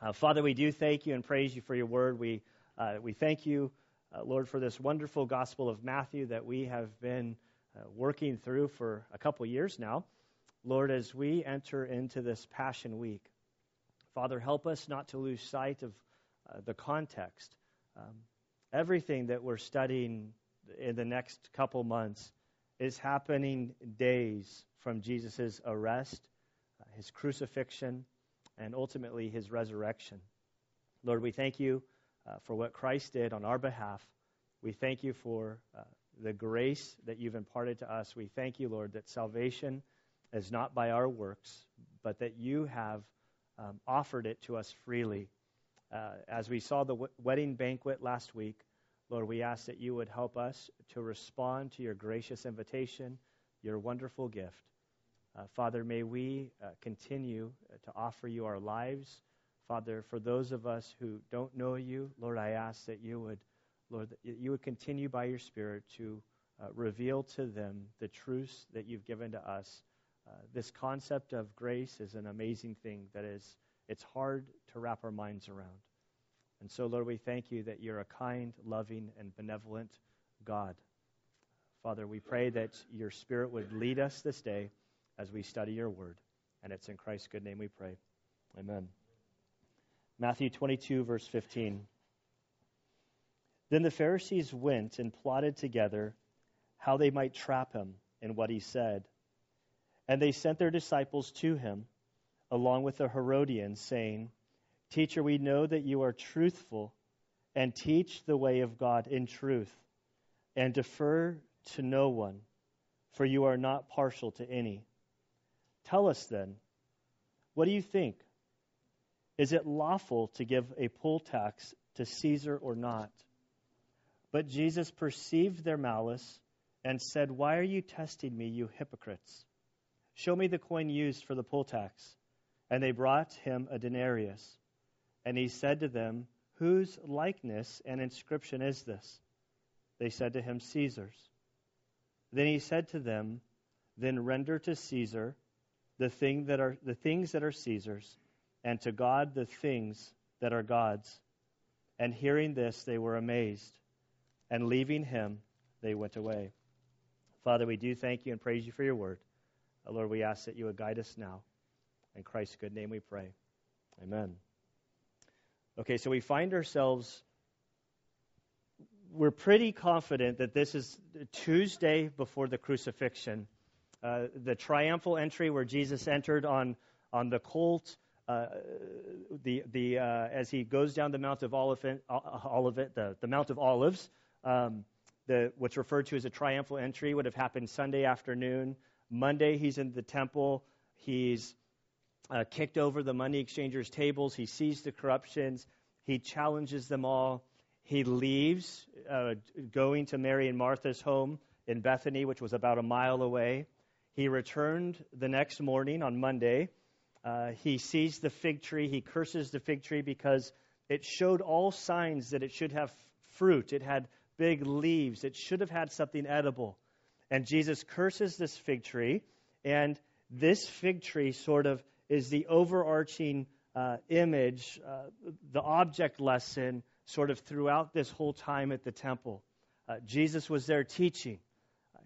Uh, Father, we do thank you and praise you for your word. We, uh, we thank you, uh, Lord, for this wonderful Gospel of Matthew that we have been uh, working through for a couple years now. Lord, as we enter into this Passion Week, Father, help us not to lose sight of uh, the context. Um, everything that we're studying in the next couple months is happening days from Jesus' arrest, uh, his crucifixion, and ultimately his resurrection. Lord, we thank you uh, for what Christ did on our behalf. We thank you for uh, the grace that you've imparted to us. We thank you, Lord, that salvation is not by our works, but that you have um, offered it to us freely. Uh, as we saw the w- wedding banquet last week, Lord, we ask that you would help us to respond to your gracious invitation, your wonderful gift. Uh, Father, may we uh, continue uh, to offer you our lives. Father, for those of us who don't know you, Lord, I ask that you would, Lord, you would continue by your Spirit to uh, reveal to them the truths that you've given to us. Uh, this concept of grace is an amazing thing that is, it's hard to wrap our minds around. And so, Lord, we thank you that you're a kind, loving, and benevolent God. Father, we pray that your Spirit would lead us this day as we study your word. And it's in Christ's good name we pray. Amen. Matthew 22, verse 15. Then the Pharisees went and plotted together how they might trap him in what he said. And they sent their disciples to him, along with the Herodians, saying, Teacher, we know that you are truthful and teach the way of God in truth, and defer to no one, for you are not partial to any. Tell us then, what do you think? Is it lawful to give a poll tax to Caesar or not? But Jesus perceived their malice and said, Why are you testing me, you hypocrites? Show me the coin used for the poll tax. And they brought him a denarius. And he said to them, Whose likeness and inscription is this? They said to him, Caesar's. Then he said to them, Then render to Caesar the, thing that are, the things that are Caesar's, and to God the things that are God's. And hearing this, they were amazed. And leaving him, they went away. Father, we do thank you and praise you for your word. Uh, Lord, we ask that you would guide us now. In Christ's good name we pray. Amen. Okay, so we find ourselves, we're pretty confident that this is Tuesday before the crucifixion. Uh, the triumphal entry where Jesus entered on, on the colt, uh, the, the, uh, as he goes down the Mount of Olivet, Olivet the, the Mount of Olives, um, the, what's referred to as a triumphal entry would have happened Sunday afternoon. Monday, he's in the temple. He's uh, kicked over the money exchangers' tables. He sees the corruptions. He challenges them all. He leaves, uh, going to Mary and Martha's home in Bethany, which was about a mile away. He returned the next morning on Monday. Uh, he sees the fig tree. He curses the fig tree because it showed all signs that it should have fruit. It had big leaves. It should have had something edible. And Jesus curses this fig tree, and this fig tree sort of is the overarching uh, image, uh, the object lesson, sort of throughout this whole time at the temple. Uh, Jesus was there teaching.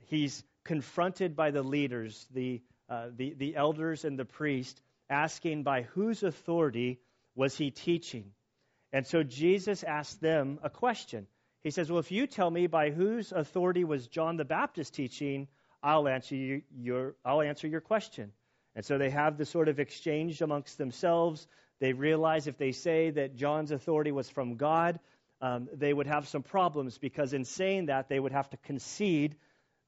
He's confronted by the leaders, the, uh, the, the elders and the priest, asking by whose authority was he teaching. And so Jesus asked them a question. He says, Well, if you tell me by whose authority was John the Baptist teaching, I'll answer you, your, I'll answer your question. And so they have the sort of exchange amongst themselves. They realize if they say that John's authority was from God, um, they would have some problems because in saying that, they would have to concede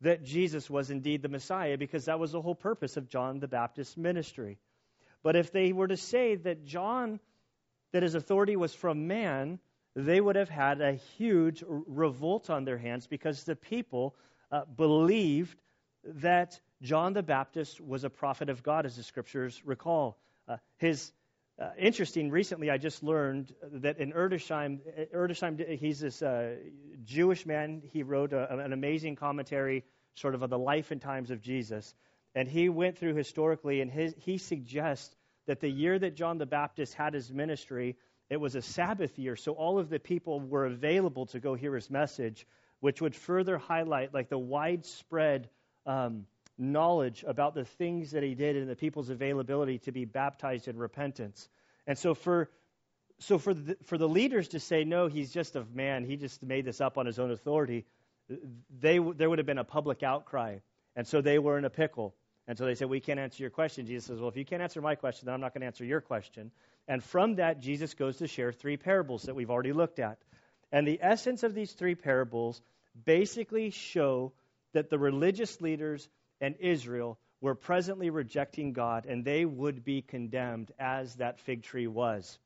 that Jesus was indeed the Messiah because that was the whole purpose of John the Baptist's ministry. But if they were to say that John, that his authority was from man, they would have had a huge revolt on their hands because the people uh, believed that John the Baptist was a prophet of God, as the scriptures recall. Uh, his uh, interesting. Recently, I just learned that in Edersheim, Edersheim, he's this uh, Jewish man. He wrote a, an amazing commentary, sort of the life and times of Jesus, and he went through historically, and his, he suggests that the year that John the Baptist had his ministry, it was a Sabbath year, so all of the people were available to go hear his message, which would further highlight like the widespread um, knowledge about the things that he did and the people's availability to be baptized in repentance. And so for so for the, for the leaders to say no, he's just a man, he just made this up on his own authority. They there would have been a public outcry, and so they were in a pickle. And so they said, We can't answer your question. Jesus says, Well, if you can't answer my question, then I'm not going to answer your question. And from that, Jesus goes to share three parables that we've already looked at. And the essence of these three parables basically show that the religious leaders and Israel were presently rejecting God, and they would be condemned as that fig tree was.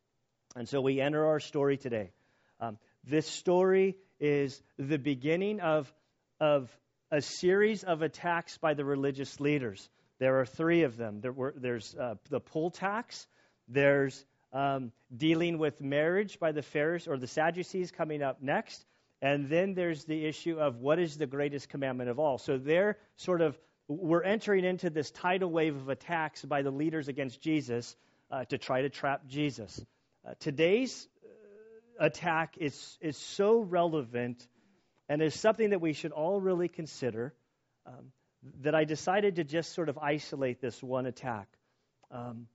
And so we enter our story today. Um, this story is the beginning of, of a series of attacks by the religious leaders. There are three of them. There were, there's uh, the poll tax, there's um, dealing with marriage by the Pharisees or the Sadducees coming up next, and then there's the issue of what is the greatest commandment of all. So they're sort of we're entering into this tidal wave of attacks by the leaders against Jesus uh, to try to trap Jesus. Uh, today's attack is, is so relevant and is something that we should all really consider um, that I decided to just sort of isolate this one attack. Um,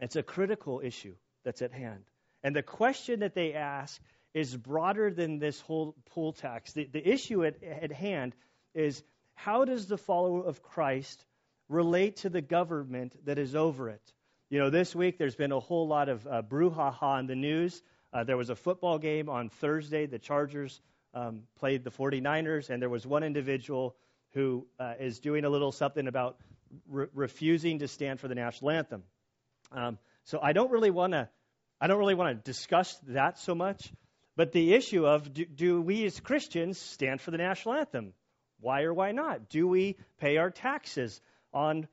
it's a critical issue that's at hand. And the question that they ask is broader than this whole poll tax. The, the issue at, at hand is how does the follower of Christ relate to the government that is over it? You know, this week there's been a whole lot of uh, brouhaha in the news. Uh, there was a football game on Thursday. The Chargers um, played the 49ers, and there was one individual who uh, is doing a little something about re- refusing to stand for the national anthem. Um, so I don't really want to, I don't really want to discuss that so much. But the issue of do, do we as Christians stand for the national anthem? Why or why not? Do we pay our taxes on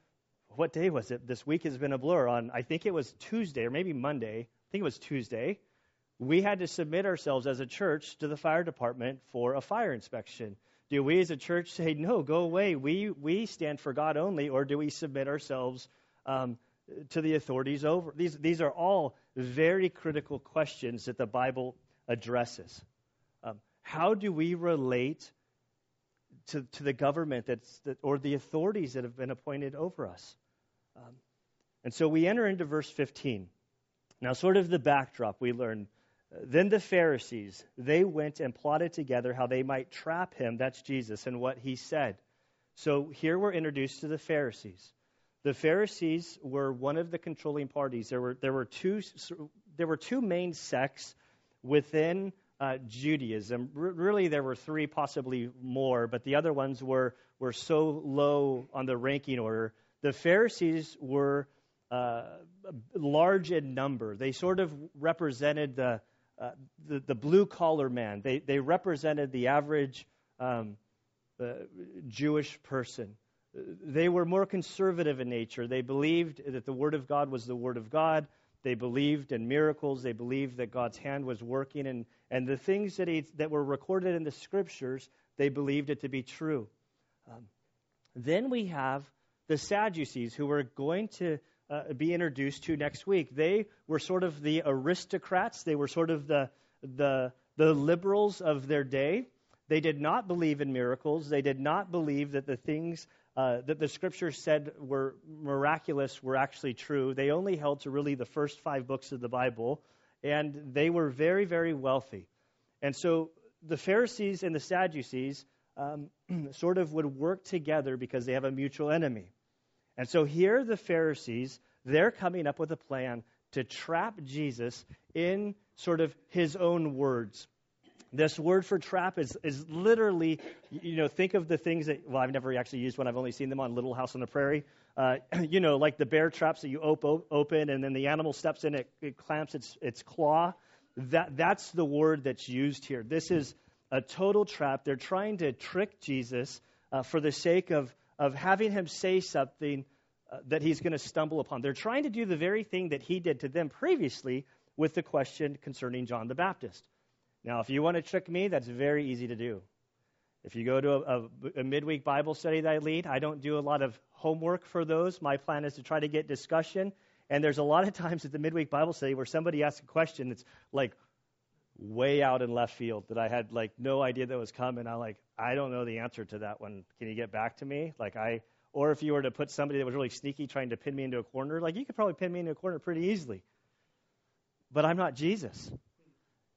what day was it? This week has been a blur. On I think it was Tuesday or maybe Monday. I think it was Tuesday. We had to submit ourselves as a church to the fire department for a fire inspection. Do we as a church say no, go away? We we stand for God only, or do we submit ourselves um, to the authorities over? These these are all very critical questions that the Bible addresses. Um, how do we relate to, to the government that's, that, or the authorities that have been appointed over us. Um, and so we enter into verse 15. Now, sort of the backdrop, we learn. Then the Pharisees, they went and plotted together how they might trap him, that's Jesus, and what he said. So here we're introduced to the Pharisees. The Pharisees were one of the controlling parties. There were, there were, two, there were two main sects within uh, Judaism. R- really, there were three, possibly more, but the other ones were, were so low on the ranking order. The Pharisees were uh, large in number. They sort of represented the, uh, the, the blue collar man, they, they represented the average um, uh, Jewish person. They were more conservative in nature. They believed that the Word of God was the Word of God. They believed in miracles. They believed that God's hand was working. And, and the things that, he, that were recorded in the scriptures, they believed it to be true. Um, then we have the Sadducees, who we're going to uh, be introduced to next week. They were sort of the aristocrats, they were sort of the, the, the liberals of their day. They did not believe in miracles. They did not believe that the things uh, that the scriptures said were miraculous were actually true. They only held to really the first five books of the Bible, and they were very, very wealthy. And so the Pharisees and the Sadducees um, sort of would work together because they have a mutual enemy. And so here the Pharisees, they're coming up with a plan to trap Jesus in sort of his own words. This word for trap is, is literally, you know, think of the things that, well, I've never actually used one. I've only seen them on Little House on the Prairie. Uh, you know, like the bear traps that you op- open and then the animal steps in, it, it clamps its, its claw. That, that's the word that's used here. This is a total trap. They're trying to trick Jesus uh, for the sake of, of having him say something uh, that he's going to stumble upon. They're trying to do the very thing that he did to them previously with the question concerning John the Baptist. Now, if you want to trick me, that's very easy to do. If you go to a, a, a, midweek Bible study that I lead, I don't do a lot of homework for those. My plan is to try to get discussion And there's a lot of times at the midweek Bible study where somebody asks a question that's like way out in left field that I had like no idea that was coming. I'm like, I don't know the answer to that one. Can you get back to me? Like I, or if you were to put somebody that was really sneaky trying to pin me into a corner, like you could probably pin me into a corner pretty easily. But I'm not Jesus.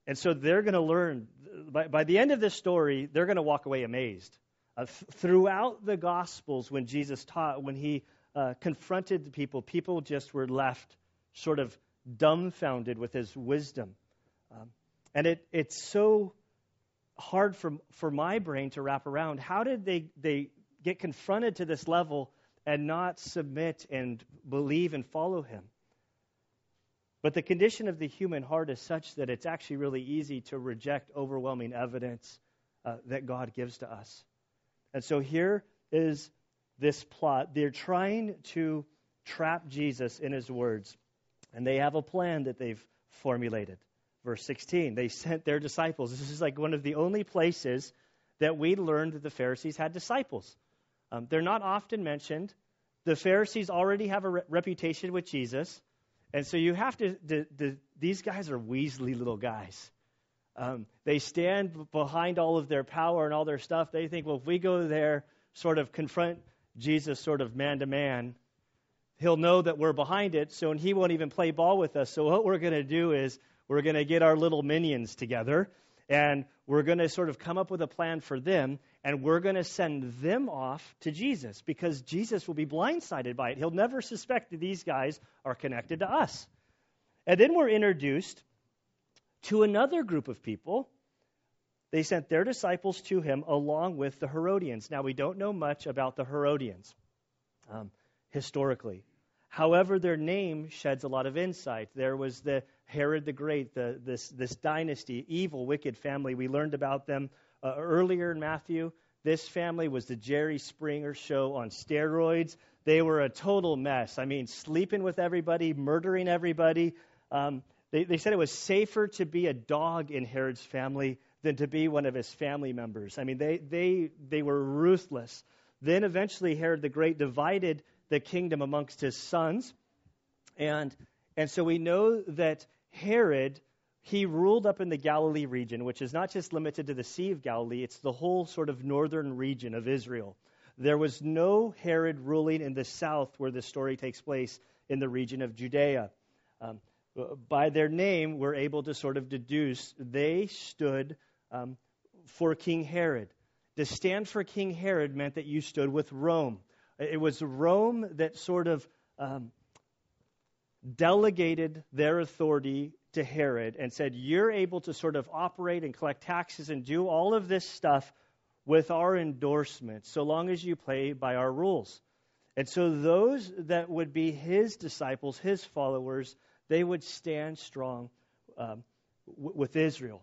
And so they're going to learn, by, by the end of this story, they're going to walk away amazed. Uh, th- throughout the Gospels, when Jesus taught, when he uh, confronted the people, people just were left sort of dumbfounded with his wisdom. Um, and it, it's so hard for, for my brain to wrap around. How did they, they get confronted to this level and not submit and believe and follow him? But the condition of the human heart is such that it's actually really easy to reject overwhelming evidence uh, that God gives to us. And so here is this plot. They're trying to trap Jesus in his words, and they have a plan that they've formulated. Verse 16, they sent their disciples. This is like one of the only places that we learned that the Pharisees had disciples. Um, they're not often mentioned. The Pharisees already have a re- reputation with Jesus. And so you have to, the, the, these guys are Weasley little guys. Um, they stand behind all of their power and all their stuff. They think, well, if we go there, sort of confront Jesus, sort of man to man, he'll know that we're behind it, so and he won't even play ball with us. So what we're going to do is we're going to get our little minions together, and we're going to sort of come up with a plan for them, and we're going to send them off to Jesus because Jesus will be blindsided by it. He'll never suspect that these guys are connected to us. And then we're introduced to another group of people. They sent their disciples to him along with the Herodians. Now, we don't know much about the Herodians um, historically. However, their name sheds a lot of insight. There was the Herod the Great, the, this, this dynasty, evil, wicked family. We learned about them uh, earlier in Matthew. This family was the Jerry Springer show on steroids. They were a total mess. I mean, sleeping with everybody, murdering everybody. Um, they, they said it was safer to be a dog in Herod's family than to be one of his family members. I mean, they, they, they were ruthless. Then eventually, Herod the Great divided the kingdom amongst his sons. And, and so we know that Herod he ruled up in the Galilee region, which is not just limited to the Sea of Galilee, it's the whole sort of northern region of Israel. There was no Herod ruling in the south where this story takes place in the region of Judea. Um, by their name, we're able to sort of deduce they stood um, for King Herod. To stand for King Herod meant that you stood with Rome. It was Rome that sort of um, delegated their authority to Herod and said, You're able to sort of operate and collect taxes and do all of this stuff with our endorsement, so long as you play by our rules. And so those that would be his disciples, his followers, they would stand strong um, w- with Israel.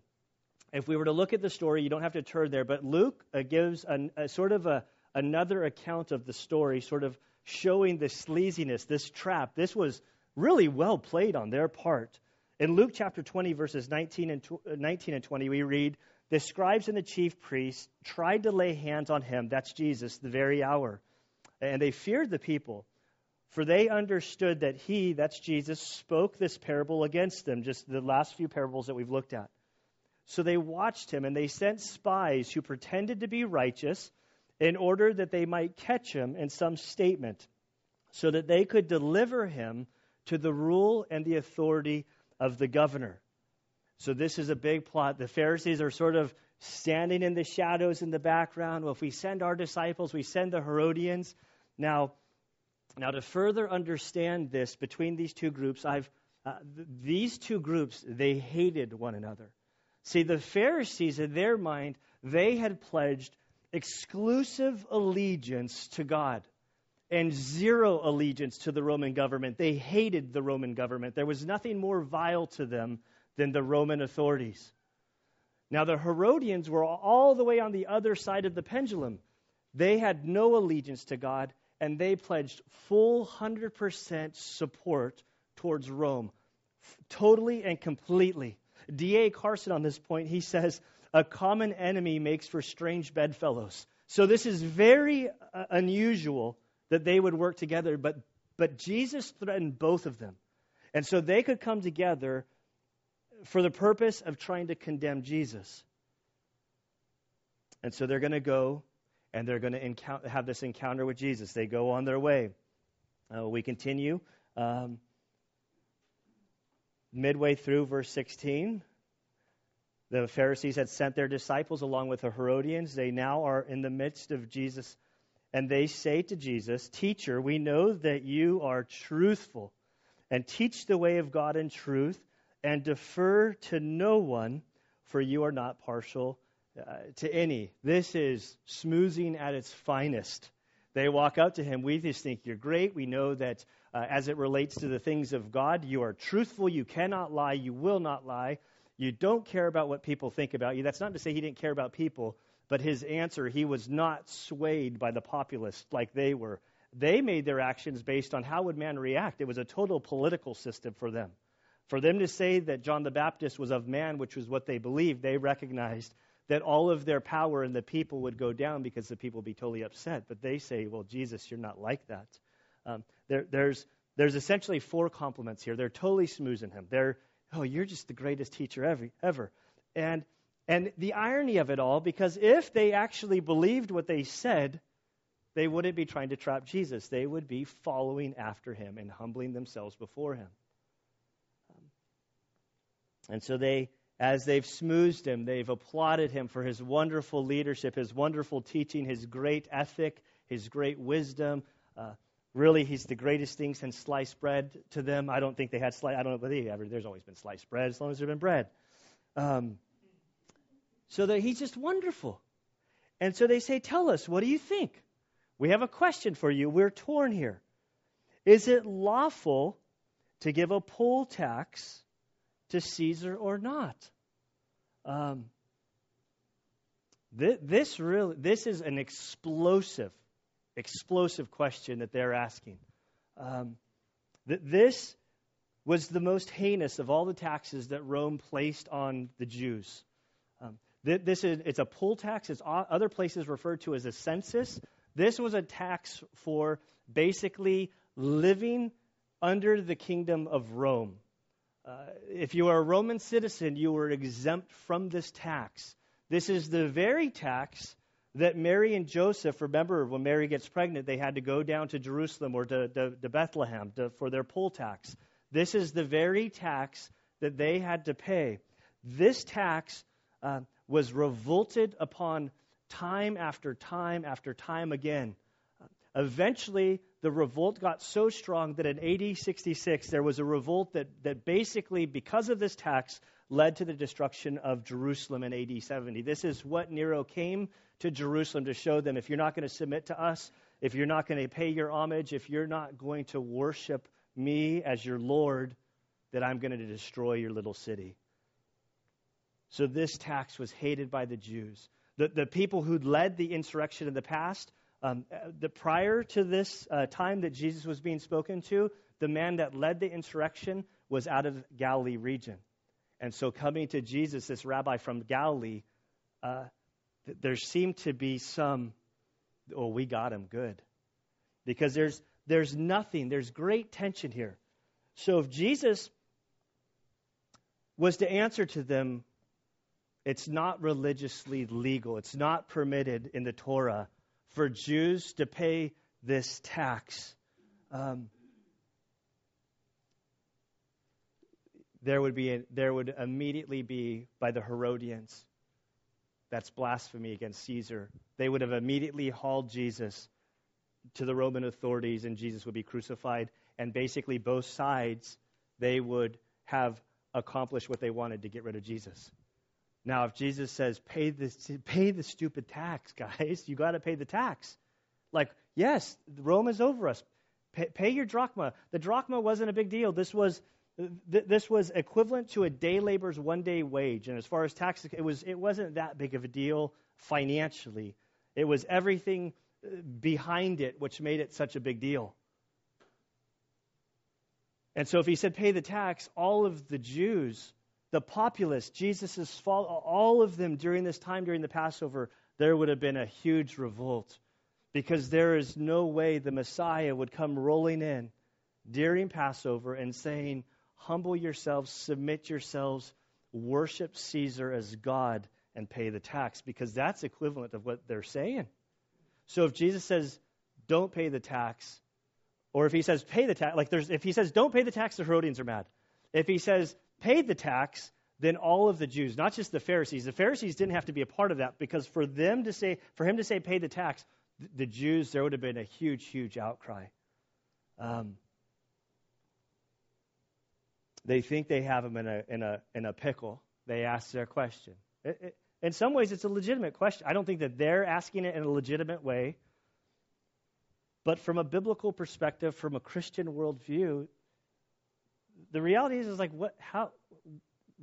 If we were to look at the story, you don't have to turn there, but Luke uh, gives an, a sort of a, another account of the story, sort of showing the sleaziness, this trap. This was really well played on their part. In Luke chapter 20, verses 19 and, uh, 19 and 20, we read, The scribes and the chief priests tried to lay hands on him, that's Jesus, the very hour. And they feared the people, for they understood that he, that's Jesus, spoke this parable against them, just the last few parables that we've looked at. So they watched him, and they sent spies who pretended to be righteous in order that they might catch him in some statement, so that they could deliver him to the rule and the authority of the governor. So this is a big plot. The Pharisees are sort of standing in the shadows in the background. Well, if we send our disciples, we send the Herodians. Now, now to further understand this between these two groups, I've uh, th- these two groups they hated one another. See, the Pharisees in their mind they had pledged exclusive allegiance to God and zero allegiance to the Roman government. They hated the Roman government. There was nothing more vile to them than the Roman authorities. Now, the Herodians were all the way on the other side of the pendulum. They had no allegiance to God, and they pledged full 100% support towards Rome, totally and completely. D.A. Carson, on this point, he says, a common enemy makes for strange bedfellows. So this is very uh, unusual that they would work together, but, But Jesus threatened both of them. And so they could come together for the purpose of trying to condemn Jesus. And so they're going to go and they're going to have this encounter with Jesus. They go on their way. Uh, we continue. Um, midway through verse 16, the Pharisees had sent their disciples along with the Herodians. They now are in the midst of Jesus, and they say to Jesus, Teacher, we know that you are truthful and teach the way of God in truth and defer to no one, for you are not partial uh, to any. This is smoothing at its finest. They walk up to him. We just think you're great. We know that uh, as it relates to the things of God, you are truthful. You cannot lie. You will not lie. You don't care about what people think about you. That's not to say he didn't care about people, but his answer, he was not swayed by the populists like they were. They made their actions based on how would man react. It was a total political system for them. For them to say that John the Baptist was of man, which was what they believed, they recognized that all of their power and the people would go down because the people would be totally upset. But they say, well, Jesus, you're not like that. Um, there, there's, there's essentially four compliments here. They're totally smoozing him. They're, oh, you're just the greatest teacher ever. ever. And, and the irony of it all, because if they actually believed what they said, they wouldn't be trying to trap Jesus. They would be following after him and humbling themselves before him. Um, and so they as they've smoothed him, they've applauded him for his wonderful leadership, his wonderful teaching, his great ethic, his great wisdom. Uh, really, he's the greatest thing since sliced bread to them. I don't think they had sliced. I don't know whether ever. There's always been sliced bread as long as there's been bread. Um, so that he's just wonderful. And so they say, "Tell us, what do you think? We have a question for you. We're torn here. Is it lawful to give a poll tax?" to Caesar or not? Um, th- this really this is an explosive, explosive question that they're asking. Um, th- this was the most heinous of all the taxes that Rome placed on the Jews. Th- this is it's a poll tax. It's other places referred to as a census. This was a tax for basically living under the kingdom of Rome. Uh, if you were a Roman citizen, you were exempt from this tax. This is the very tax that Mary and Joseph, remember when Mary gets pregnant, they had to go down to Jerusalem or to, to, to Bethlehem to, for their poll tax. This is the very tax that they had to pay. This tax uh, was revolted upon time after time after time again. Eventually, the revolt got so strong that in AD 66, there was a revolt that, that basically, because of this tax, led to the destruction of Jerusalem in AD 70. This is what Nero came to Jerusalem to show them if you're not going to submit to us, if you're not going to pay your homage, if you're not going to worship me as your Lord, that I'm going to destroy your little city. So this tax was hated by the Jews. The, the people who'd led the insurrection in the past um, the, prior to this uh, time that Jesus was being spoken to, the man that led the insurrection was out of Galilee region. And so, coming to Jesus, this rabbi from Galilee, uh, th- there seemed to be some, oh, we got him good. Because there's, there's nothing, there's great tension here. So, if Jesus was to answer to them, it's not religiously legal, it's not permitted in the Torah for Jews to pay this tax. Um, there would be a, there would immediately be by the Herodians. That's blasphemy against Caesar. They would have immediately hauled Jesus to the Roman authorities, and Jesus would be crucified. And basically, both sides they would have accomplished what they wanted to get rid of Jesus. Now, if Jesus says, pay the, pay the stupid tax, guys, you got to pay the tax. Like, yes, Rome is over us. Pay, pay, your drachma. The drachma wasn't a big deal. This was, th- this was equivalent to a day laborer's one day wage. And as far as taxes, it, was, it wasn't that big of a deal financially. It was everything uh, behind it which made it such a big deal. And so if he said pay the tax, all of the Jews the populace, Jesus' all of them during this time, during the Passover, there would have been a huge revolt because there is no way the Messiah would come rolling in during Passover and saying, Humble yourselves, submit yourselves, worship Caesar as God, and pay the tax, because that's equivalent of what they're saying. So if Jesus says, Don't pay the tax, or if he says, Pay the tax, like there's, if he says, Don't pay the tax, the Herodians are mad. If he says, Pay the tax, then all of the Jews, not just the Pharisees, the Pharisees didn't have to be a part of that because for them to say, for him to say, pay the tax, the Jews, there would have been a huge, huge outcry. Um, they think they have him in a, in a, in a pickle. They ask their question. It, it, in some ways, it's a legitimate question. I don't think that they're asking it in a legitimate way. But from a biblical perspective, from a Christian worldview, the reality is, is like, what, how,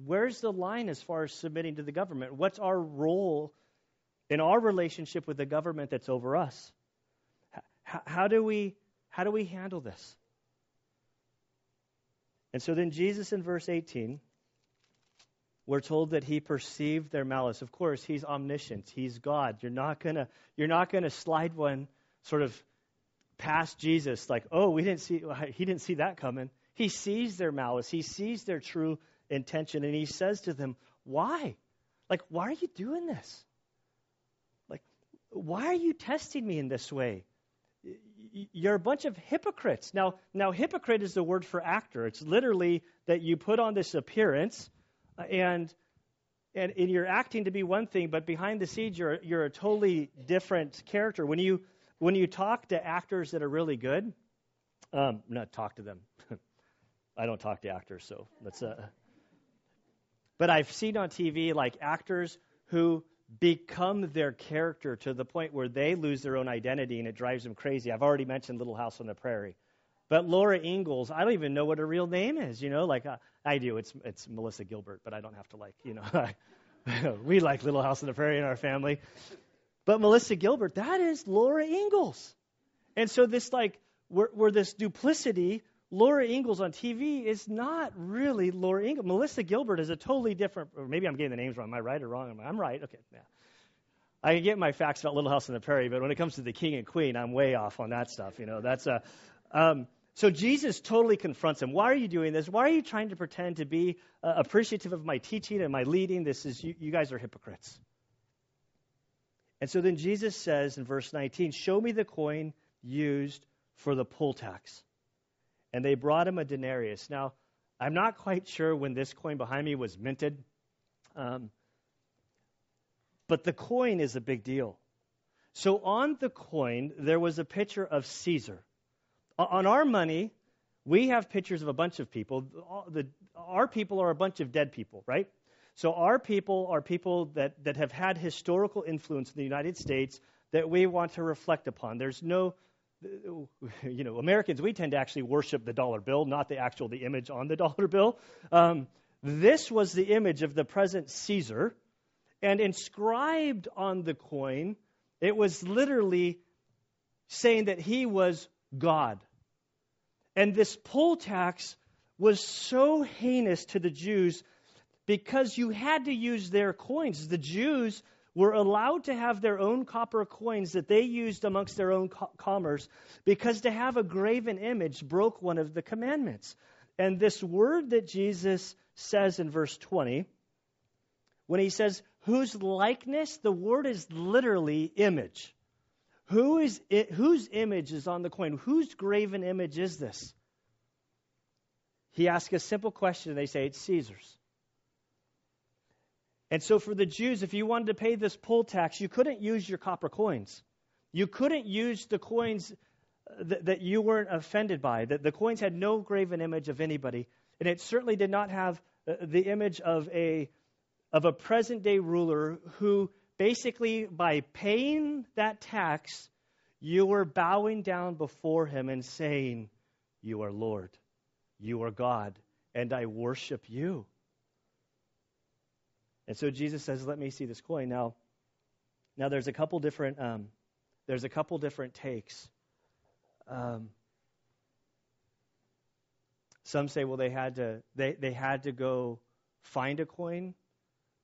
where's the line as far as submitting to the government? What's our role in our relationship with the government that's over us? How, how do we how do we handle this? And so then Jesus in verse 18, we're told that he perceived their malice. Of course, he's omniscient. He's God. You're not gonna you're not gonna slide one sort of past Jesus like, oh, we didn't see he didn't see that coming. He sees their malice. He sees their true intention, and he says to them, Why? Like, why are you doing this? Like, why are you testing me in this way? You're a bunch of hypocrites. Now, now hypocrite is the word for actor. It's literally that you put on this appearance uh, and and, and you're acting to be one thing, but behind the scenes you're you're a totally different character. When you when you talk to actors that are really good, um, not talk to them. I don't talk to actors, so that's uh, but I've seen on TV like actors who become their character to the point where they lose their own identity and it drives them crazy. I've already mentioned Little House on the Prairie. But Laura Ingalls, I don't even know what her real name is, you know, like uh, I do. It's it's Melissa Gilbert, but I don't have to like, you know. we like Little House on the Prairie in our family. But Melissa Gilbert, that is Laura Ingalls. And so this like where, where this duplicity Laura Ingalls on TV is not really Laura Ingalls. Melissa Gilbert is a totally different. Or maybe I'm getting the names wrong. Am I right or wrong? I'm right. Okay, yeah. I can get my facts about Little House on the Prairie, but when it comes to the King and Queen, I'm way off on that stuff. You know, that's a. Um, so Jesus totally confronts him. Why are you doing this? Why are you trying to pretend to be uh, appreciative of my teaching and my leading? This is you, you guys are hypocrites. And so then Jesus says in verse 19, "Show me the coin used for the poll tax." And they brought him a denarius. Now, I'm not quite sure when this coin behind me was minted, um, but the coin is a big deal. So on the coin, there was a picture of Caesar. On our money, we have pictures of a bunch of people. Our people are a bunch of dead people, right? So our people are people that, that have had historical influence in the United States that we want to reflect upon. There's no you know, Americans, we tend to actually worship the dollar bill, not the actual the image on the dollar bill. Um, this was the image of the present Caesar, and inscribed on the coin, it was literally saying that he was God. And this poll tax was so heinous to the Jews because you had to use their coins. The Jews were allowed to have their own copper coins that they used amongst their own co- commerce because to have a graven image broke one of the commandments. And this word that Jesus says in verse 20, when he says, whose likeness, the word is literally image. Who is it, whose image is on the coin? Whose graven image is this? He asks a simple question, and they say it's Caesar's. And so for the Jews, if you wanted to pay this poll tax, you couldn't use your copper coins. You couldn't use the coins uh, that, you weren't offended by. That the coins had no graven image of anybody, and it certainly did not have uh, the image of a of a present day ruler who basically by paying that tax, you were bowing down before him and saying, "You are Lord, you are God, and I worship you." And so Jesus says, "Let me see this coin." Now, now there's a couple different um, there's a couple different takes. Um, some say, well, they had to they, they had to go find a coin,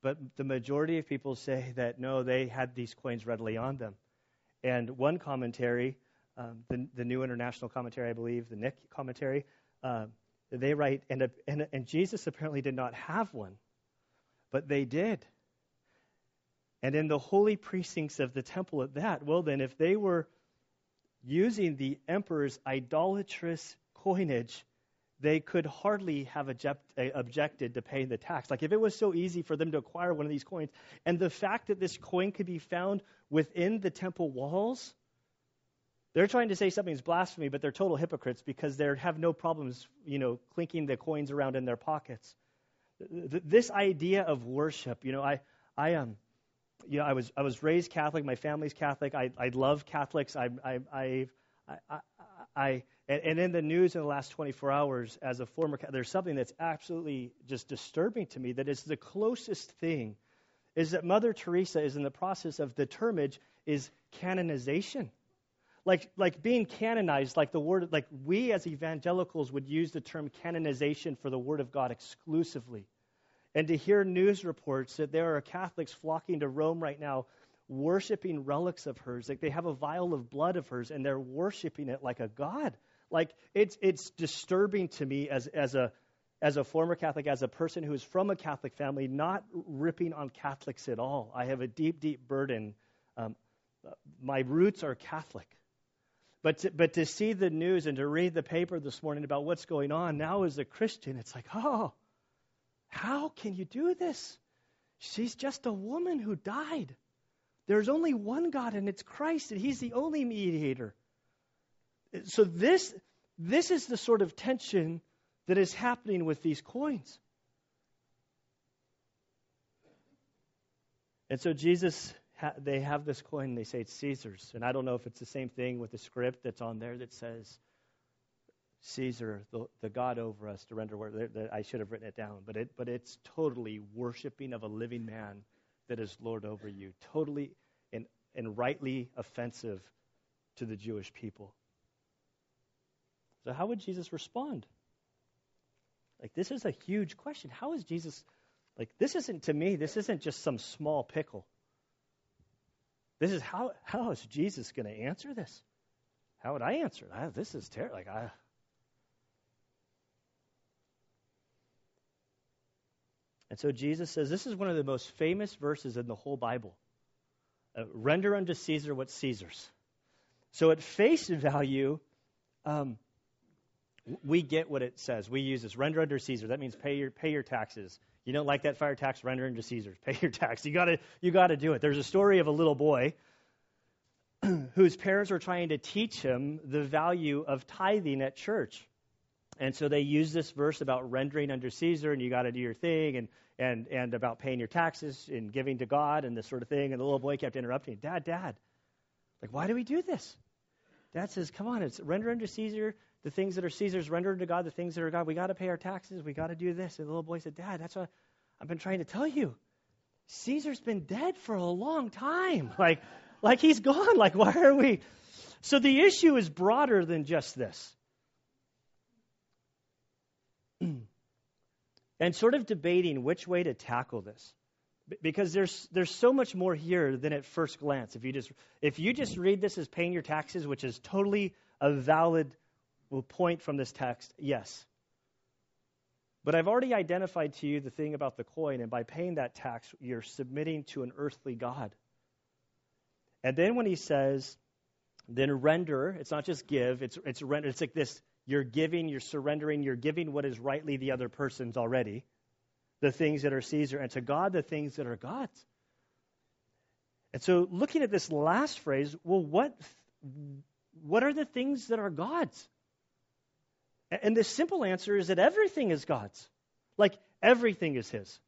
but the majority of people say that no, they had these coins readily on them. And one commentary um, the, the New International Commentary, I believe, the Nick commentary, uh, they write, and, and, and Jesus apparently did not have one, but they did. And in the holy precincts of the temple at that, well, then, if they were using the emperor's idolatrous coinage, they could hardly have object, uh, objected to paying the tax. Like if it was so easy for them to acquire one of these coins, and the fact that this coin could be found within the temple walls, they're trying to say something's blasphemy, but they're total hypocrites because they have no problems, you know, clinking the coins around in their pockets. This idea of worship, you know, I, I um, you know, I was I was raised Catholic. My family's Catholic. I I love Catholics. I I I I, I and, and in the news in the last 24 hours, as a former, there's something that's absolutely just disturbing to me. That is the closest thing, is that Mother Teresa is in the process of the termage is canonization like like being canonized like the word like we as evangelicals would use the term canonization for the word of god exclusively and to hear news reports that there are catholics flocking to rome right now worshiping relics of hers like they have a vial of blood of hers and they're worshiping it like a god like it's it's disturbing to me as as a as a former Catholic, as a person who is from a Catholic family, not ripping on Catholics at all. I have a deep, deep burden. Um, my roots are Catholic. But to, but to see the news and to read the paper this morning about what's going on now as a Christian, it's like, oh, how can you do this? She's just a woman who died. There's only one God, and it's Christ, and He's the only mediator. So this this is the sort of tension that is happening with these coins. And so Jesus ha- they have this coin and they say it's Caesar's. And I don't know if it's the same thing with the script that's on there that says Caesar, the, the God over us, to render. I should have written it down, but it but it's totally worshiping of a living man that is Lord over you, totally and and rightly offensive to the Jewish people. So how would Jesus respond? Like this is a huge question. How is Jesus like this isn't to me, this isn't just some small pickle. This is how how is Jesus going to answer this? How would I answer it? this is terrible. Like I. And so Jesus says this is one of the most famous verses in the whole Bible. Uh, Render unto Caesar what's Caesar's. So at face value, um, we get what it says. We use this render unto Caesar. That means pay your pay your taxes. You don't like that fire tax, render unto Caesar. Pay your tax. You gotta you gotta do it. There's a story of a little boy whose parents were trying to teach him the value of tithing at church. And so they use this verse about rendering under Caesar and you got to do your thing and, and, and about paying your taxes and giving to God and this sort of thing. And the little boy kept interrupting, Dad, Dad, like, why do we do this? Dad says, Come on, it's render unto Caesar the things that are Caesar's, render to God the things that are God. We got to pay our taxes. We got to do this. And the little boy said, Dad, that's what I've been trying to tell you. Caesar's been dead for a long time. Like, like he's gone. Like, why are we? So the issue is broader than just this. and sort of debating which way to tackle this because there's there's so much more here than at first glance if you just if you just read this as paying your taxes which is totally a valid point from this text yes but I've already identified to you the thing about the coin, and by paying that tax, you're submitting to an earthly God. And then when he says, then render, it's not just give, it's, it's render. It's like this you're giving, you're surrendering, you're giving what is rightly the other person's already, the things that are Caesar, and to God, the things that are God's. And so looking at this last phrase, well, what, what are the things that are God's? And the simple answer is that everything is God's. Like everything is His.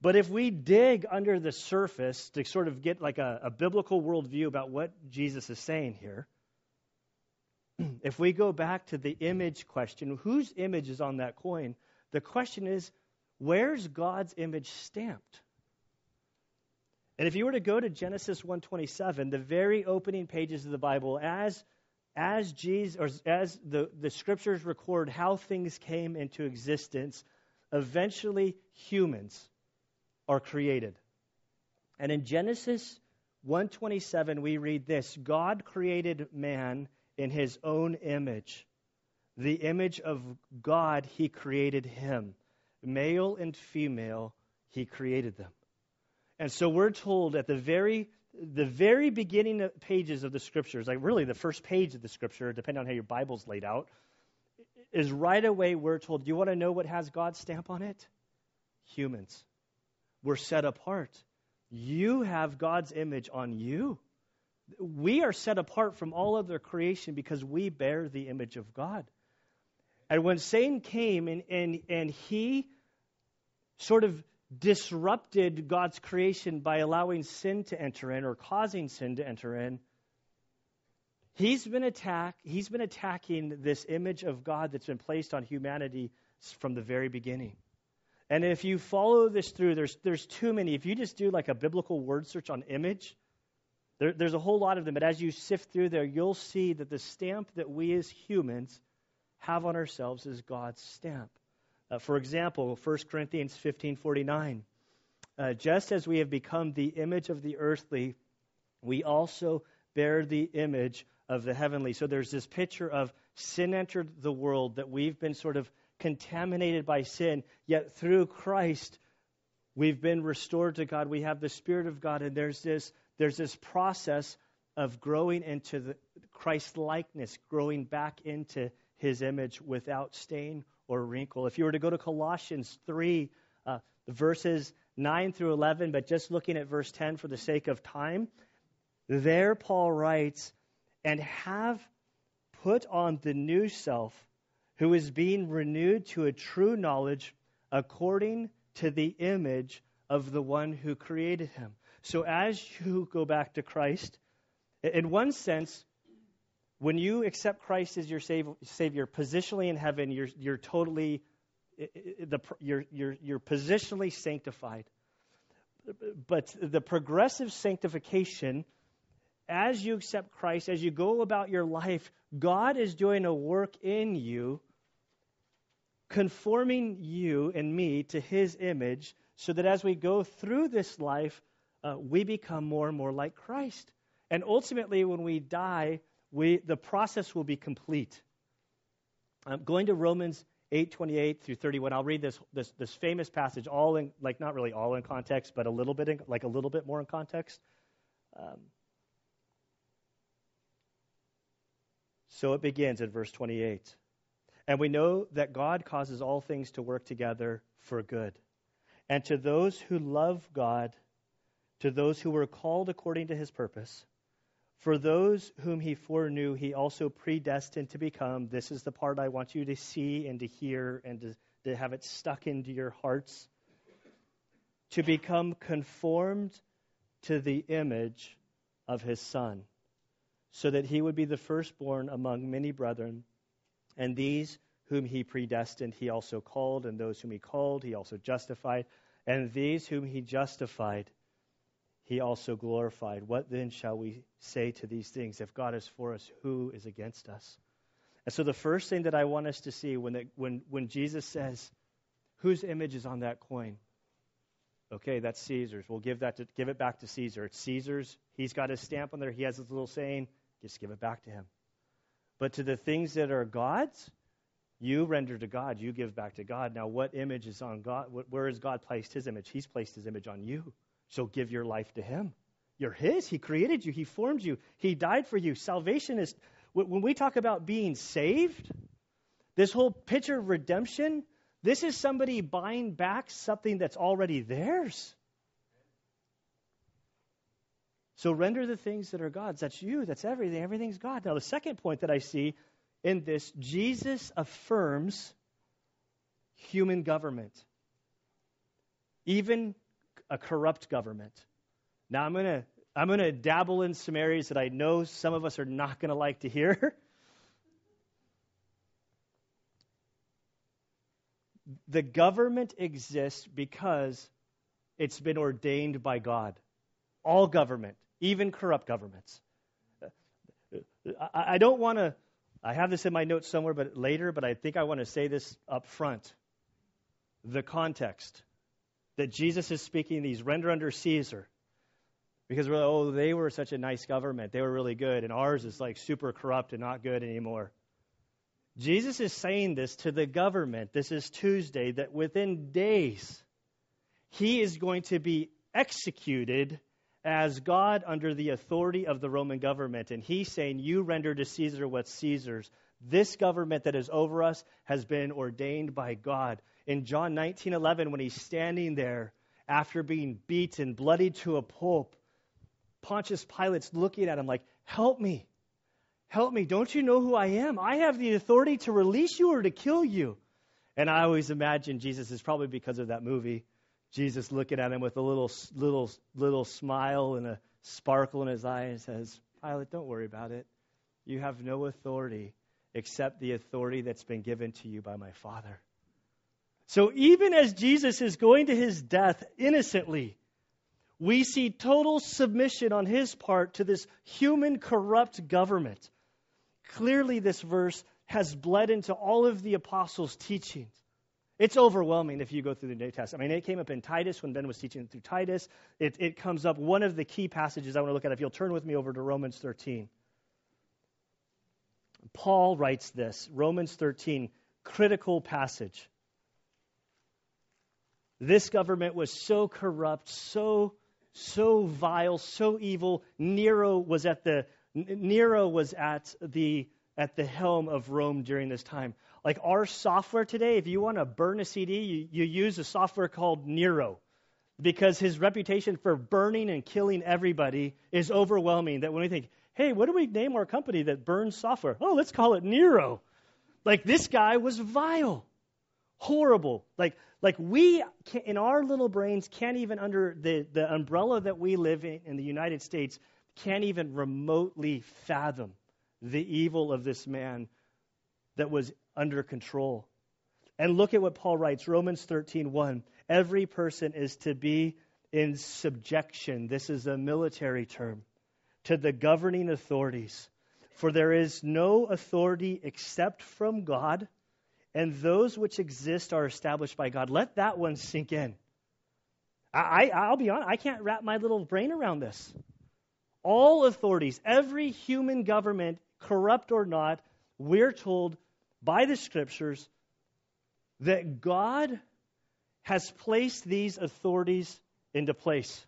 But if we dig under the surface to sort of get like a, a biblical worldview about what Jesus is saying here, if we go back to the image question, whose image is on that coin? The question is, where's God's image stamped? And if you were to go to Genesis 1:27, the very opening pages of the Bible, as as Jesus or as the, the scriptures record how things came into existence, eventually humans are created. And in Genesis 127, we read this God created man in his own image. The image of God, he created him. Male and female, he created them. And so we're told at the very the very beginning pages of the scriptures, like really the first page of the scripture, depending on how your Bible's laid out, is right away we're told, do you want to know what has God's stamp on it? Humans. We're set apart. You have God's image on you. We are set apart from all other creation because we bear the image of God. And when Satan came and, and, and he sort of disrupted God's creation by allowing sin to enter in or causing sin to enter in, he's been attack he's been attacking this image of God that's been placed on humanity from the very beginning. And if you follow this through, there's there's too many. If you just do like a biblical word search on image, there, there's a whole lot of them. But as you sift through there, you'll see that the stamp that we as humans have on ourselves is God's stamp. Uh, for example, 1 Corinthians 15:49, uh, just as we have become the image of the earthly, we also bear the image of the heavenly. So there's this picture of sin entered the world that we've been sort of contaminated by sin, yet through Christ we've been restored to God. We have the Spirit of God, and there's this there's this process of growing into the Christ likeness, growing back into His image without stain or wrinkle. If you were to go to Colossians 3, uh, verses 9 through 11, but just looking at verse 10 for the sake of time, there Paul writes, and have put on the new self, who is being renewed to a true knowledge according to the image of the one who created him. So as you go back to Christ, in one sense, when you accept Christ as your Savior, positionally in heaven, you're, you're totally, you're, you're, you're positionally sanctified. But the progressive sanctification, as you accept Christ, as you go about your life, God is doing a work in you, conforming you and me to His image, so that as we go through this life, uh, we become more and more like Christ. And ultimately, when we die, we, the process will be complete. I'm going to Romans 8:28 through 31, I'll read this, this, this famous passage, all in like not really all in context, but a little bit in, like a little bit more in context. Um, so it begins at verse 28. And we know that God causes all things to work together for good. And to those who love God, to those who were called according to his purpose, for those whom he foreknew, he also predestined to become. This is the part I want you to see and to hear and to, to have it stuck into your hearts. To become conformed to the image of his Son, so that he would be the firstborn among many brethren. And these whom he predestined, he also called, and those whom he called, he also justified. And these whom he justified, he also glorified. What then shall we say to these things? If God is for us, who is against us? And so the first thing that I want us to see when, the, when, when Jesus says, whose image is on that coin? Okay, that's Caesar's. We'll give, that to, give it back to Caesar. It's Caesar's. He's got his stamp on there. He has his little saying. Just give it back to him. But to the things that are God's, you render to God. You give back to God. Now, what image is on God? Where has God placed his image? He's placed his image on you. So give your life to Him. You're His. He created you, He formed you, He died for you. Salvation is, when we talk about being saved, this whole picture of redemption, this is somebody buying back something that's already theirs. So render the things that are God's. That's you. That's everything. Everything's God. Now, the second point that I see in this, Jesus affirms human government. Even a corrupt government. Now I'm going to I'm going to dabble in some areas that I know some of us are not going to like to hear. the government exists because it's been ordained by God. All government, even corrupt governments. I, don't want to, I have this in my notes somewhere but later, but I think I want to say this up front. The context that Jesus is speaking these render under Caesar. Because we're like, oh, they were such a nice government. They were really good. And ours is like super corrupt and not good anymore. Jesus is saying this to the government. This is Tuesday, that within days, he is going to be executed as God under the authority of the Roman government. And he's saying, You render to Caesar what's Caesar's. This government that is over us has been ordained by God. In John 19:11 when he's standing there after being beaten, bloodied to a pulp, Pontius Pilate's looking at him like, "Help me. Help me. Don't you know who I am? I have the authority to release you or to kill you." And I always imagine Jesus is probably because of that movie Jesus looking at him with a little, little, little smile and a sparkle in his eye and says, Pilate, don't worry about it. You have no authority except the authority that's been given to you by my Father. So even as Jesus is going to his death innocently, we see total submission on his part to this human corrupt government. Clearly, this verse has bled into all of the apostles' teachings. It's overwhelming if you go through the New Testament. I mean, it came up in Titus when Ben was teaching through Titus. It, it comes up, one of the key passages I want to look at. If you'll turn with me over to Romans 13. Paul writes this Romans 13, critical passage. This government was so corrupt, so so vile, so evil. Nero was at the Nero was at the at the helm of Rome during this time. Like our software today, if you want to burn a CD, you, you use a software called Nero because his reputation for burning and killing everybody is overwhelming. That when we think, hey, what do we name our company that burns software? Oh, let's call it Nero. Like this guy was vile, horrible. Like like we in our little brains can't even under the the umbrella that we live in in the United States can't even remotely fathom the evil of this man that was under control. And look at what Paul writes, Romans 13:1. Every person is to be in subjection. This is a military term to the governing authorities. For there is no authority except from God, and those which exist are established by God. Let that one sink in. I, I, will be honest, I can't wrap my little brain around this. All authorities, every human government, corrupt or not, we're told by the scriptures that God has placed these authorities into place.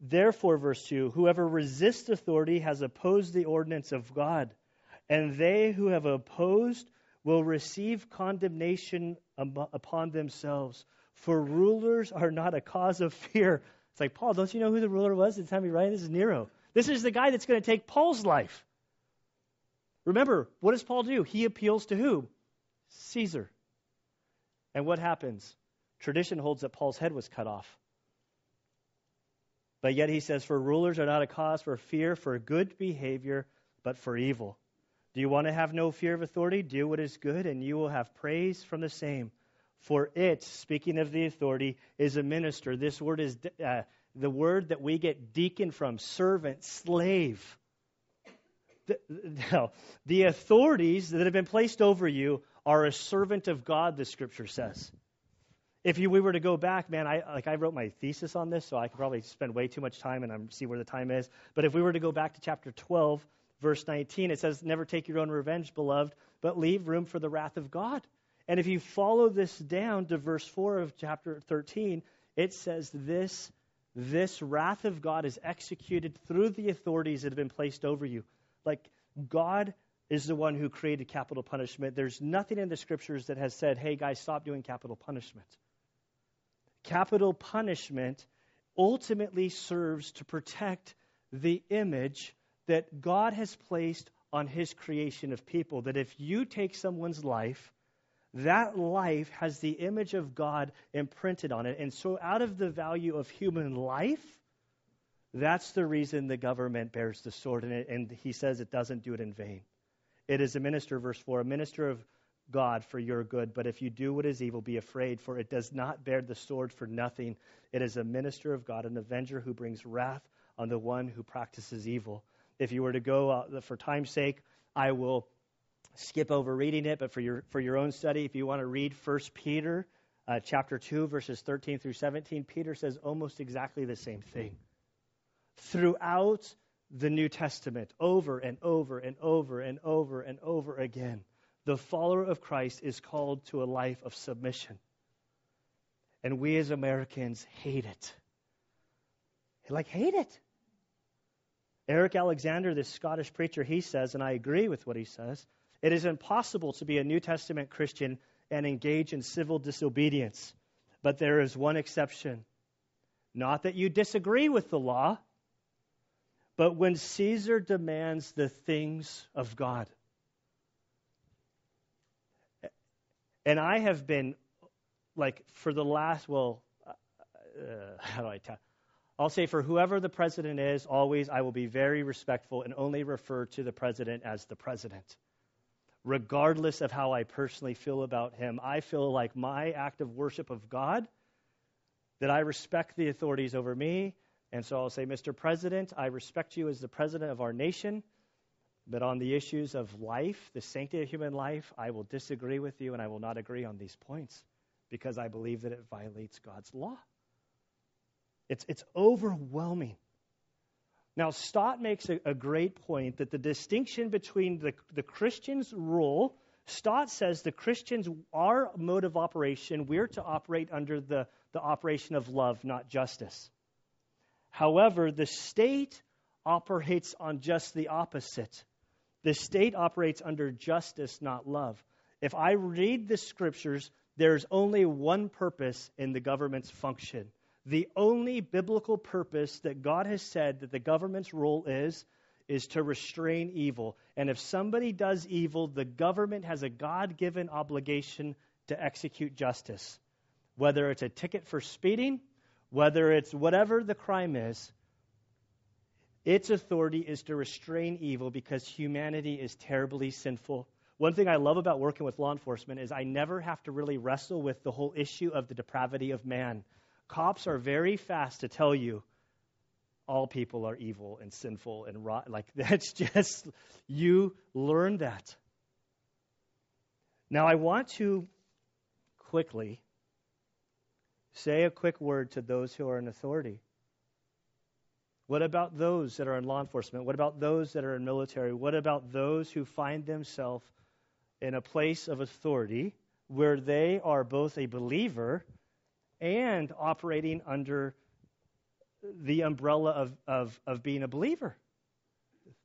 Therefore, verse 2 whoever resists authority has opposed the ordinance of God, and they who have opposed will receive condemnation upon themselves. For rulers are not a cause of fear. It's like, Paul, don't you know who the ruler was at the time you write? This is Nero. This is the guy that's going to take Paul's life. Remember, what does Paul do? He appeals to who? Caesar. And what happens? Tradition holds that Paul's head was cut off. But yet he says, For rulers are not a cause for fear, for good behavior, but for evil. Do you want to have no fear of authority? Do what is good, and you will have praise from the same. For it, speaking of the authority, is a minister. This word is uh, the word that we get deacon from, servant, slave the, no, the authorities that have been placed over you are a servant of God, the scripture says. If you, we were to go back, man, I like I wrote my thesis on this, so I could probably spend way too much time and I'm, see where the time is. But if we were to go back to chapter 12, verse 19, it says, "Never take your own revenge, beloved, but leave room for the wrath of God." And if you follow this down to verse 4 of chapter 13, it says this this wrath of God is executed through the authorities that have been placed over you. Like, God is the one who created capital punishment. There's nothing in the scriptures that has said, hey, guys, stop doing capital punishment. Capital punishment ultimately serves to protect the image that God has placed on his creation of people. That if you take someone's life, that life has the image of God imprinted on it. And so, out of the value of human life, that's the reason the government bears the sword, and, it, and he says it doesn't do it in vain. It is a minister, verse 4, a minister of God for your good. But if you do what is evil, be afraid, for it does not bear the sword for nothing. It is a minister of God, an avenger who brings wrath on the one who practices evil. If you were to go, uh, for time's sake, I will skip over reading it, but for your, for your own study, if you want to read 1 Peter uh, chapter 2, verses 13 through 17, Peter says almost exactly the same thing. Throughout the New Testament, over and over and over and over and over again, the follower of Christ is called to a life of submission. And we as Americans hate it. Like, hate it. Eric Alexander, this Scottish preacher, he says, and I agree with what he says, it is impossible to be a New Testament Christian and engage in civil disobedience. But there is one exception. Not that you disagree with the law, but when Caesar demands the things of God. And I have been, like, for the last, well, uh, how do I tell? I'll say for whoever the president is, always I will be very respectful and only refer to the president as the president. Regardless of how I personally feel about him, I feel like my act of worship of God, that I respect the authorities over me. And so I'll say, Mr. President, I respect you as the president of our nation. But on the issues of life, the sanctity of human life, I will disagree with you and I will not agree on these points because I believe that it violates God's law. It's, it's overwhelming. Now, Stott makes a, a great point that the distinction between the, the Christian's rule, Stott says the Christians, our mode of operation, we're to operate under the, the operation of love, not justice. However, the state operates on just the opposite. The state operates under justice, not love. If I read the scriptures, there's only one purpose in the government's function the only biblical purpose that God has said that the government's role is, is to restrain evil. And if somebody does evil, the government has a God given obligation to execute justice. Whether it's a ticket for speeding, whether it's whatever the crime is, its authority is to restrain evil because humanity is terribly sinful. One thing I love about working with law enforcement is I never have to really wrestle with the whole issue of the depravity of man. Cops are very fast to tell you all people are evil and sinful and rotten. Like, that's just, you learn that. Now, I want to quickly say a quick word to those who are in authority. What about those that are in law enforcement? What about those that are in military? What about those who find themselves in a place of authority where they are both a believer and operating under the umbrella of, of, of being a believer.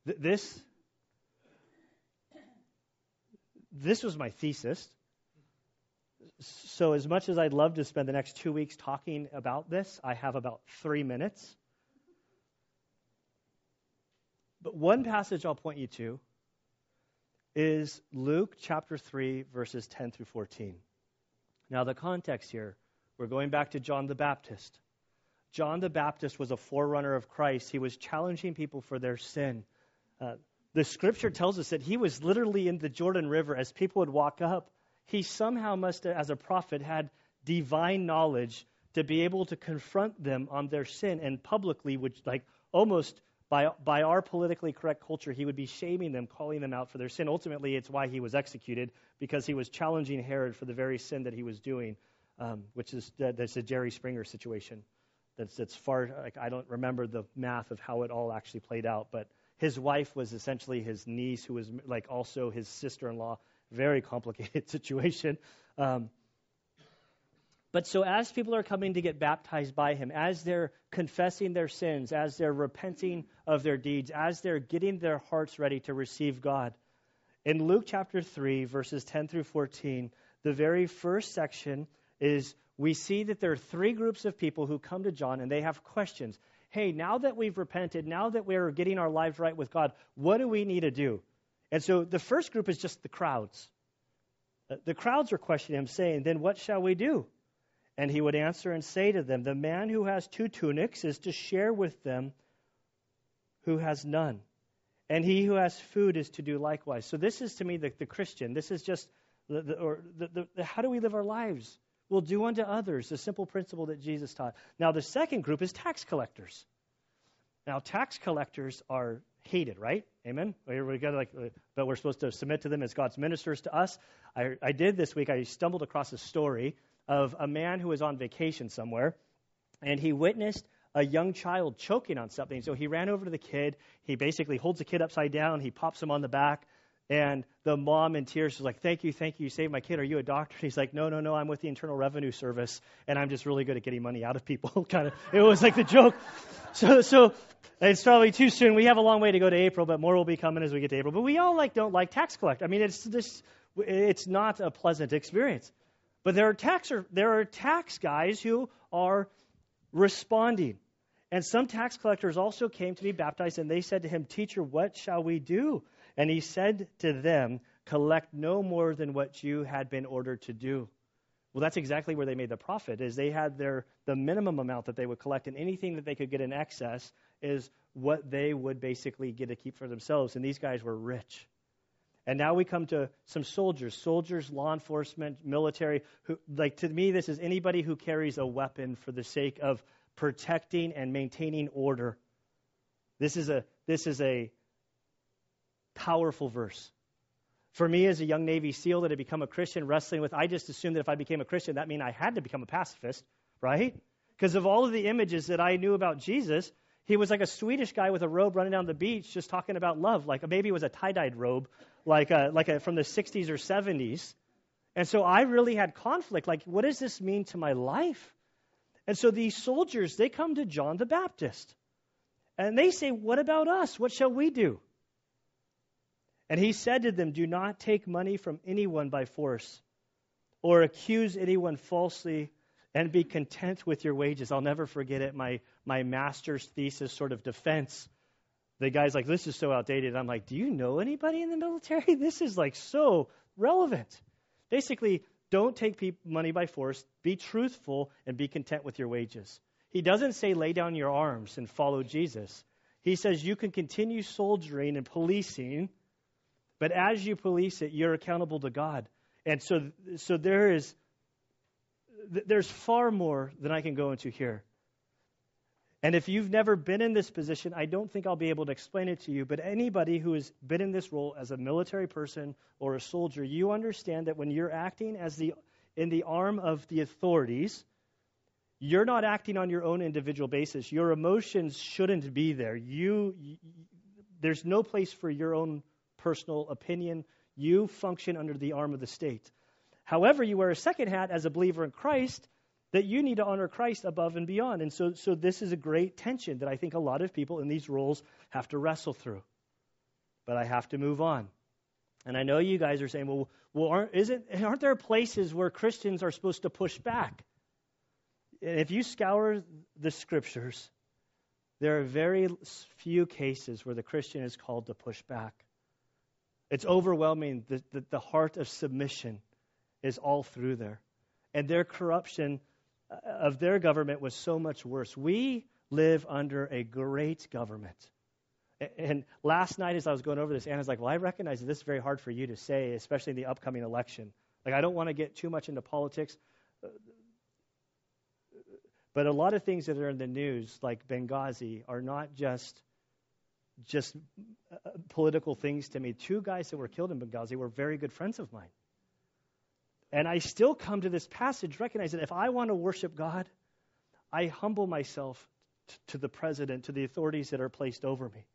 This, this was my thesis. So, as much as I'd love to spend the next two weeks talking about this, I have about three minutes. But one passage I'll point you to is Luke chapter 3, verses 10 through 14. Now, the context here we're going back to John the Baptist. John the Baptist was a forerunner of Christ. He was challenging people for their sin. Uh, the scripture tells us that he was literally in the Jordan River as people would walk up. He somehow must, have, as a prophet, had divine knowledge to be able to confront them on their sin and publicly, which, like, almost by, by our politically correct culture, he would be shaming them, calling them out for their sin. Ultimately, it's why he was executed, because he was challenging Herod for the very sin that he was doing um, which is that's a Jerry Springer situation. That's that's far. Like I don't remember the math of how it all actually played out, but his wife was essentially his niece, who was like also his sister-in-law. Very complicated situation. Um, but so, as people are coming to get baptized by him, as they're confessing their sins, as they're repenting of their deeds, as they're getting their hearts ready to receive God, in Luke chapter 3, verses 10 through 14, the very first section is we see that there are three groups of people who come to John and they have questions. Hey, now that we've repented, now that we're getting our lives right with God, what do we need to do? And so the first group is just the crowds. Uh, the crowds are questioning him, saying, Then what shall we do? And he would answer and say to them, The man who has two tunics is to share with them who has none. And he who has food is to do likewise. So this is to me the, the Christian. This is just the, the, or the, the, how do we live our lives? We'll do unto others, the simple principle that Jesus taught. Now, the second group is tax collectors. Now, tax collectors are hated, right? Amen. We got like, uh, but we're supposed to submit to them as God's ministers to us. I, I did this week. I stumbled across a story of a man who was on vacation somewhere, and he witnessed a young child choking on something. So he ran over to the kid. He basically holds the kid upside down. He pops him on the back. And the mom in tears was like, Thank you, thank you, you saved my kid. Are you a doctor? And he's like, No, no, no, I'm with the Internal Revenue Service, and I'm just really good at getting money out of people. kind of, it was like the joke. So, so it's probably too soon. We have a long way to go to April, but more will be coming as we get to April. But we all like don't like tax collect. I mean, it's this, it's not a pleasant experience. But there are tax, there are tax guys who are responding. And some tax collectors also came to be baptized, and they said to him, Teacher, what shall we do? And he said to them, Collect no more than what you had been ordered to do. Well, that's exactly where they made the profit, is they had their the minimum amount that they would collect, and anything that they could get in excess is what they would basically get to keep for themselves. And these guys were rich. And now we come to some soldiers, soldiers, law enforcement, military. Who, like to me, this is anybody who carries a weapon for the sake of protecting and maintaining order. This is a this is a powerful verse. For me, as a young Navy SEAL that had become a Christian, wrestling with, I just assumed that if I became a Christian, that meant I had to become a pacifist, right? Because of all of the images that I knew about Jesus, he was like a Swedish guy with a robe running down the beach, just talking about love. Like maybe it was a tie-dyed robe, like a, like a, from the 60s or 70s. And so I really had conflict. Like, what does this mean to my life? And so these soldiers, they come to John the Baptist. And they say, What about us? What shall we do? And he said to them, Do not take money from anyone by force or accuse anyone falsely and be content with your wages. I'll never forget it. My, my master's thesis sort of defense. The guy's like, This is so outdated. I'm like, Do you know anybody in the military? This is like so relevant. Basically, don't take money by force. Be truthful and be content with your wages. He doesn't say lay down your arms and follow Jesus. He says you can continue soldiering and policing but as you police it, you're accountable to God. And so, so there is, there's far more than I can go into here. And if you've never been in this position, I don't think I'll be able to explain it to you. But anybody who has been in this role as a military person or a soldier, you understand that when you're acting as the in the arm of the authorities, you're not acting on your own individual basis. Your emotions shouldn't be there. You, there's no place for your own personal opinion. You function under the arm of the state. However, you wear a second hat as a believer in Christ that you need to honor Christ above and beyond. And so, so this is a great tension that I think a lot of people in these roles have to wrestle through. But I have to move on. And I know you guys are saying, well, well aren't, isn't, aren't there places where Christians are supposed to push back? If you scour the scriptures, there are very few cases where the Christian is called to push back. It's overwhelming. The, the, the heart of submission is all through there. And their corruption uh, of their government was so much worse. We live under a great government. And last night, as I was going over this, Anna's like, Well, I recognize this is very hard for you to say, especially in the upcoming election. Like, I don't want to get too much into politics. But a lot of things that are in the news, like Benghazi, are not just just uh, political things to me. Two guys that were killed in Benghazi were very good friends of mine. And I still come to this passage, recognize that if I want to worship God, I humble myself t- to the president, to the authorities that are placed over me.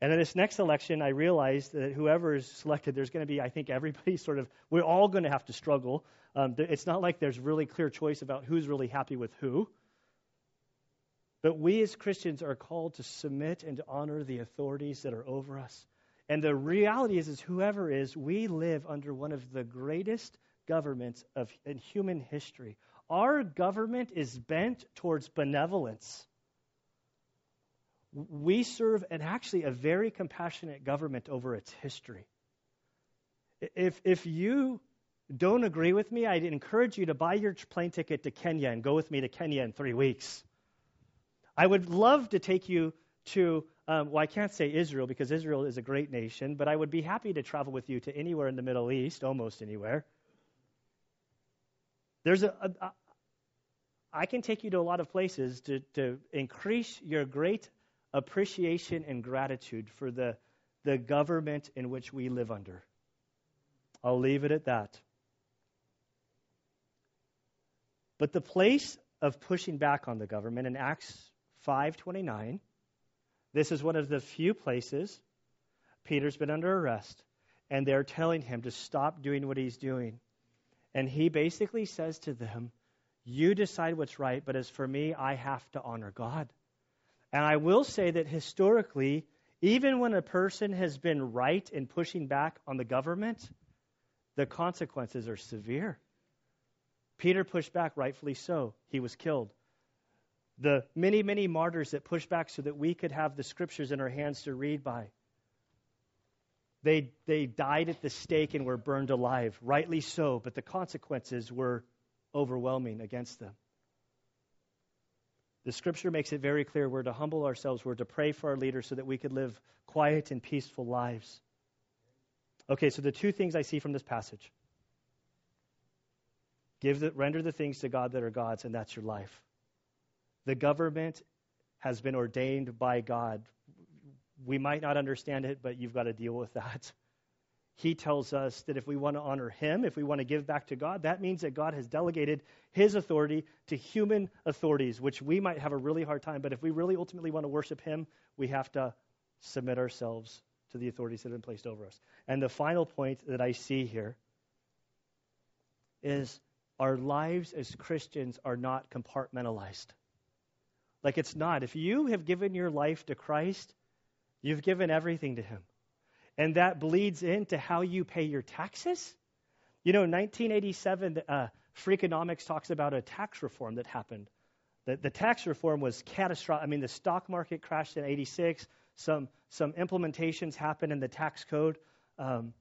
And in this next election, I realized that whoever is selected, there's going to be, I think, everybody sort of, we're all going to have to struggle. Um, it's not like there's really clear choice about who's really happy with who. But we as Christians are called to submit and to honor the authorities that are over us. And the reality is, is whoever is, we live under one of the greatest governments of in human history. Our government is bent towards benevolence. We serve and actually a very compassionate government over its history. If if you don't agree with me, I'd encourage you to buy your plane ticket to Kenya and go with me to Kenya in three weeks. I would love to take you to, um, well, I can't say Israel because Israel is a great nation, but I would be happy to travel with you to anywhere in the Middle East, almost anywhere. There's a, a, a I can take you to a lot of places to, to increase your great appreciation and gratitude for the, the government in which we live under. I'll leave it at that. But the place of pushing back on the government in Acts 5:29, this is one of the few places Peter's been under arrest and they're telling him to stop doing what he's doing. And he basically says to them, You decide what's right, but as for me, I have to honor God. And I will say that historically, even when a person has been right in pushing back on the government, the consequences are severe. Peter pushed back, rightfully so. He was killed. The many, many martyrs that pushed back so that we could have the scriptures in our hands to read by. They, they died at the stake and were burned alive, rightly so, but the consequences were overwhelming against them. The scripture makes it very clear we're to humble ourselves, we're to pray for our leaders so that we could live quiet and peaceful lives. Okay, so the two things I see from this passage give the, render the things to God that are God's, and that's your life. The government has been ordained by God we might not understand it, but you've got to deal with that. He tells us that if we want to honor Him, if we want to give back to God, that means that God has delegated His authority to human authorities, which we might have a really hard time. But if we really ultimately want to worship Him, we have to submit ourselves to the authorities that have been placed over us. And the final point that I see here is our lives as Christians are not compartmentalized. Like it's not. If you have given your life to Christ, You've given everything to Him. And that bleeds into how you pay your taxes. You know, 1987, uh, Freakonomics talks about a tax reform that happened. The, the tax reform was catastrophic. I mean, the stock market crashed in 86. Some, some implementations happened in the tax code. Um,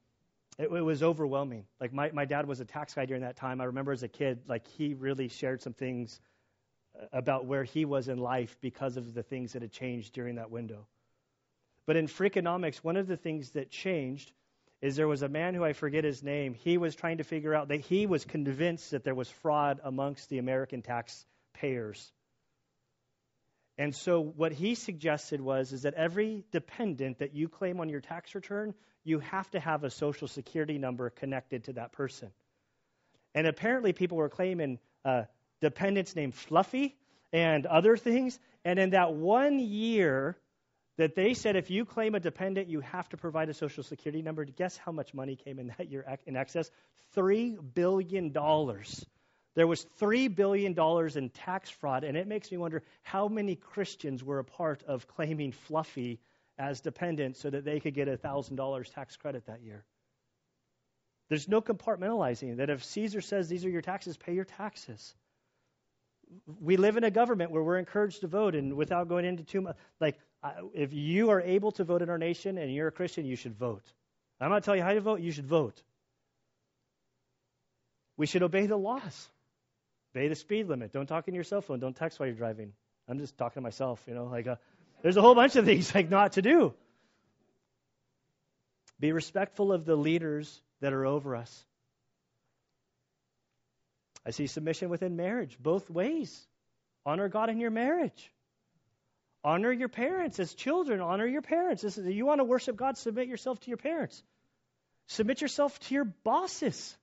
it, it, was overwhelming. Like, my, my dad was a tax guy during that time. I remember as a kid, like, he really shared some things about where he was in life because of the things that had changed during that window. But in Freakonomics, one of the things that changed is there was a man who I forget his name. He was trying to figure out that he was convinced that there was fraud amongst the American taxpayers. And so what he suggested was is that every dependent that you claim on your tax return, you have to have a social security number connected to that person. And apparently people were claiming uh, dependents named Fluffy and other things. And in that one year, that they said if you claim a dependent, you have to provide a social security number. Guess how much money came in that year in excess? $3 billion. There was $3 billion in tax fraud, and it makes me wonder how many Christians were a part of claiming Fluffy as dependent so that they could get a $1,000 tax credit that year. There's no compartmentalizing that if Caesar says these are your taxes, pay your taxes we live in a government where we're encouraged to vote, and without going into too much, like if you are able to vote in our nation and you're a Christian, you should vote. I'm not telling you how to vote, you should vote. We should obey the laws. Obey the speed limit. Don't talk in your cell phone. Don't text while you're driving. I'm just talking to myself, you know, like uh, there's a whole bunch of things like not to do. Be respectful of the leaders that are over us. I see submission within marriage, both ways. Honor God in your marriage. Honor your parents as children. Honor your parents. This is, you want to worship God, submit yourself to your parents. Submit yourself to your bosses.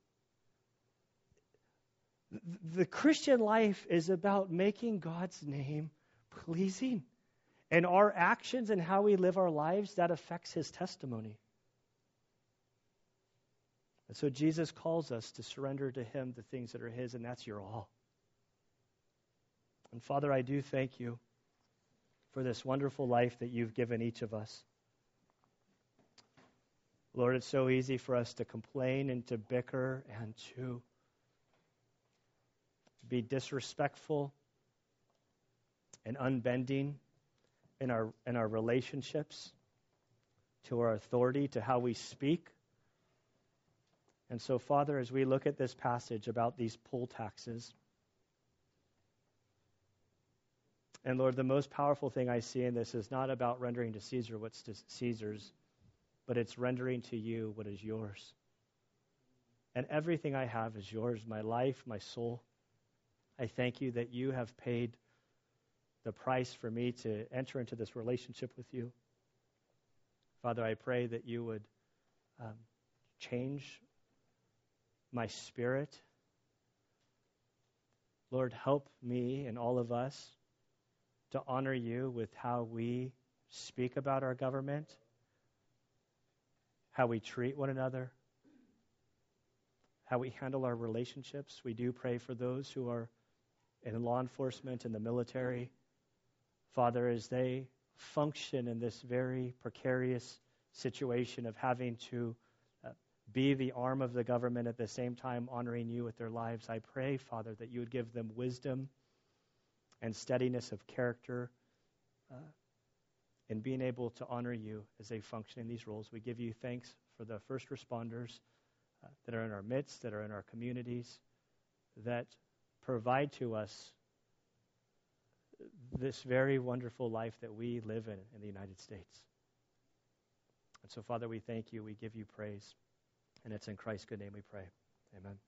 The Christian life is about making God's name pleasing. And our actions and how we live our lives, that affects his testimony. And so Jesus calls us to surrender to him the things that are his, and that's your all. And Father, I do thank you for this wonderful life that you've given each of us. Lord, it's so easy for us to complain and to bicker and to be disrespectful and unbending in our, in our relationships, to our authority, to how we speak. And so, Father, as we look at this passage about these poll taxes, And Lord, the most powerful thing I see in this is not about rendering to Caesar what's to Caesar's, but it's rendering to you what is yours. And everything I have is yours my life, my soul. I thank you that you have paid the price for me to enter into this relationship with you. Father, I pray that you would um, change my spirit Lord, help me and all of us to honor you with how we speak about our government, how we treat one another, how we handle our relationships. We do pray for those who are in law enforcement, in the military. Father, as they function in this very precarious situation of having to be the arm of the government at the same time honoring you with their lives, I pray, Father, that you would give them wisdom and steadiness of character uh, in being able to honor you as they function in these roles. We give you thanks for the first responders uh, that are in our midst, that are in our communities, that provide to us this very wonderful life that we live in in the United States. And so, Father, we thank you. We give you praise. And it's in Christ's good name we pray. Amen.